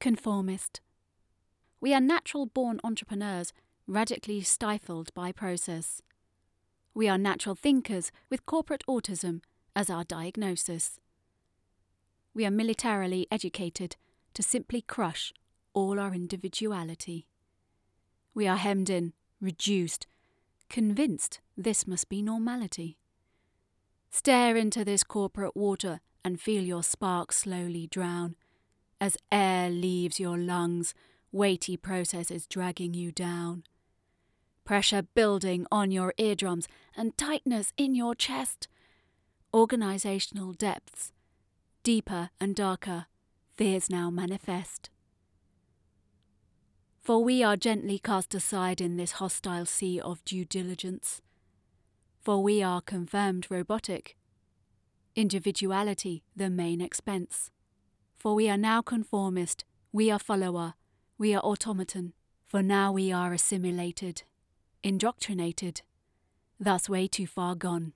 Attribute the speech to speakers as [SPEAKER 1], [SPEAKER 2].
[SPEAKER 1] Conformist. We are natural born entrepreneurs, radically stifled by process. We are natural thinkers with corporate autism as our diagnosis. We are militarily educated to simply crush all our individuality. We are hemmed in, reduced, convinced this must be normality. Stare into this corporate water and feel your spark slowly drown as air leaves your lungs, weighty processes dragging you down. Pressure building on your eardrums and tightness in your chest. Organizational depths, deeper and darker, fears now manifest. For we are gently cast aside in this hostile sea of due diligence. For we are confirmed robotic. Individuality the main expense. For we are now conformist, we are follower, we are automaton, for now we are assimilated, indoctrinated, thus way too far gone.